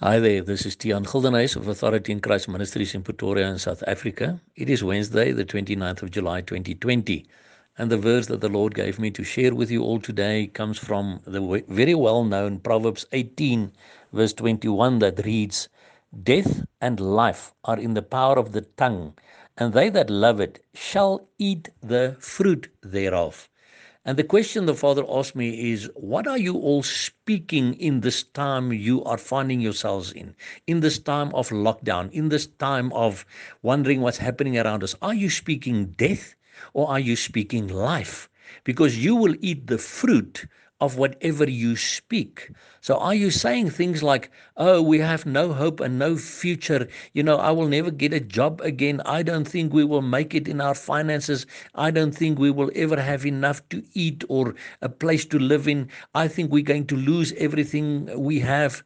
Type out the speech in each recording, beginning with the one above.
Hi there, this is Tian Gildenhuys of Authority in Christ Ministries in Pretoria in South Africa. It is Wednesday, the 29th of July 2020. And the verse that the Lord gave me to share with you all today comes from the very well known Proverbs 18, verse 21, that reads, Death and life are in the power of the tongue, and they that love it shall eat the fruit thereof. And the question the father asked me is, What are you all speaking in this time you are finding yourselves in? In this time of lockdown, in this time of wondering what's happening around us? Are you speaking death or are you speaking life? Because you will eat the fruit of whatever you speak. So are you saying things like, oh, we have no hope and no future? You know, I will never get a job again. I don't think we will make it in our finances. I don't think we will ever have enough to eat or a place to live in. I think we're going to lose everything we have.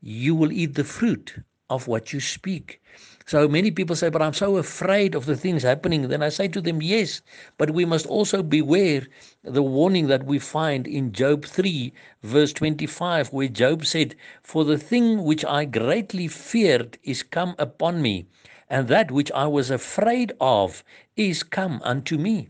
You will eat the fruit of what you speak. So many people say, but I'm so afraid of the things happening. Then I say to them, yes, but we must also beware the warning that we find in Job 3, verse 25, where Job said, For the thing which I greatly feared is come upon me, and that which I was afraid of is come unto me.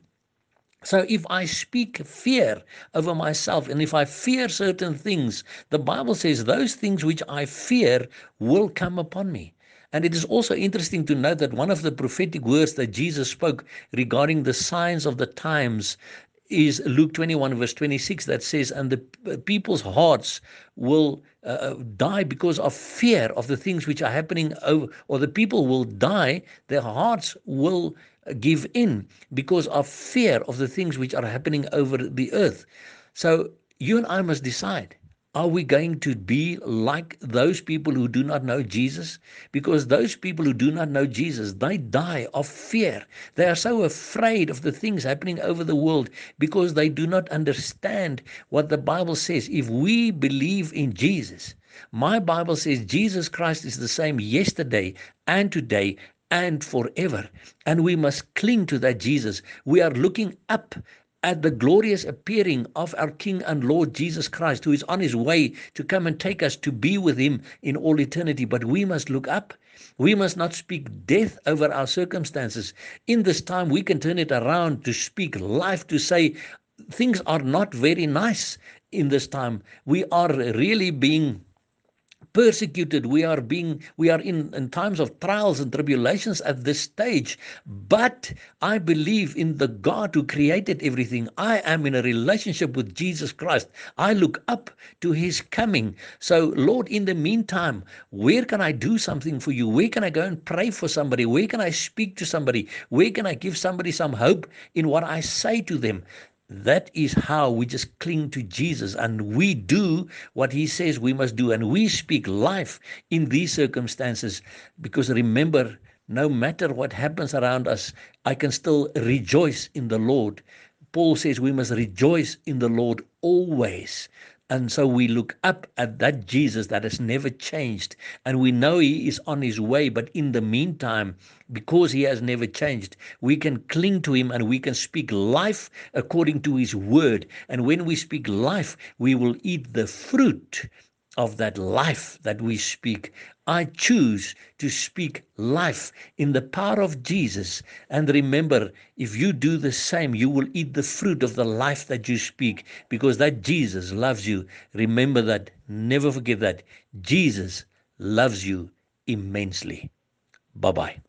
So if I speak fear over myself and if I fear certain things, the Bible says those things which I fear will come upon me. And it is also interesting to note that one of the prophetic words that Jesus spoke regarding the signs of the times is Luke 21, verse 26, that says, And the people's hearts will uh, uh, die because of fear of the things which are happening, over, or the people will die, their hearts will give in because of fear of the things which are happening over the earth. So you and I must decide are we going to be like those people who do not know Jesus? Because those people who do not know Jesus, they die of fear. They are so afraid of the things happening over the world because they do not understand what the Bible says. If we believe in Jesus, my Bible says Jesus Christ is the same yesterday and today and forever. And we must cling to that Jesus. We are looking up at the glorious appearing of our King and Lord Jesus Christ, who is on his way to come and take us to be with him in all eternity. But we must look up. We must not speak death over our circumstances. In this time, we can turn it around to speak life, to say things are not very nice in this time. We are really being persecuted. We are being we are in in times of trials and tribulations at this stage. But i believe in the god who created everything. I am in a relationship with jesus christ. I look up to his coming. So lord in the meantime where can i do something for you? Where can i go and pray for somebody? Where can i speak to somebody? Where can i give somebody some hope in what i say to them that is how we just cling to Jesus and we do what he says we must do. And we speak life in these circumstances because remember no matter what happens around us I can still rejoice in the Lord. Paul says we must rejoice in the Lord always and so we look up at that Jesus that has never changed. And we know he is on his way. But in the meantime, because he has never changed, we can cling to him and we can speak life according to his word. And when we speak life, we will eat the fruit of that life that we speak. I choose to speak life in the power of Jesus. And remember, if you do the same, you will eat the fruit of the life that you speak because that Jesus loves you. Remember that. Never forget that. Jesus loves you immensely. Bye bye.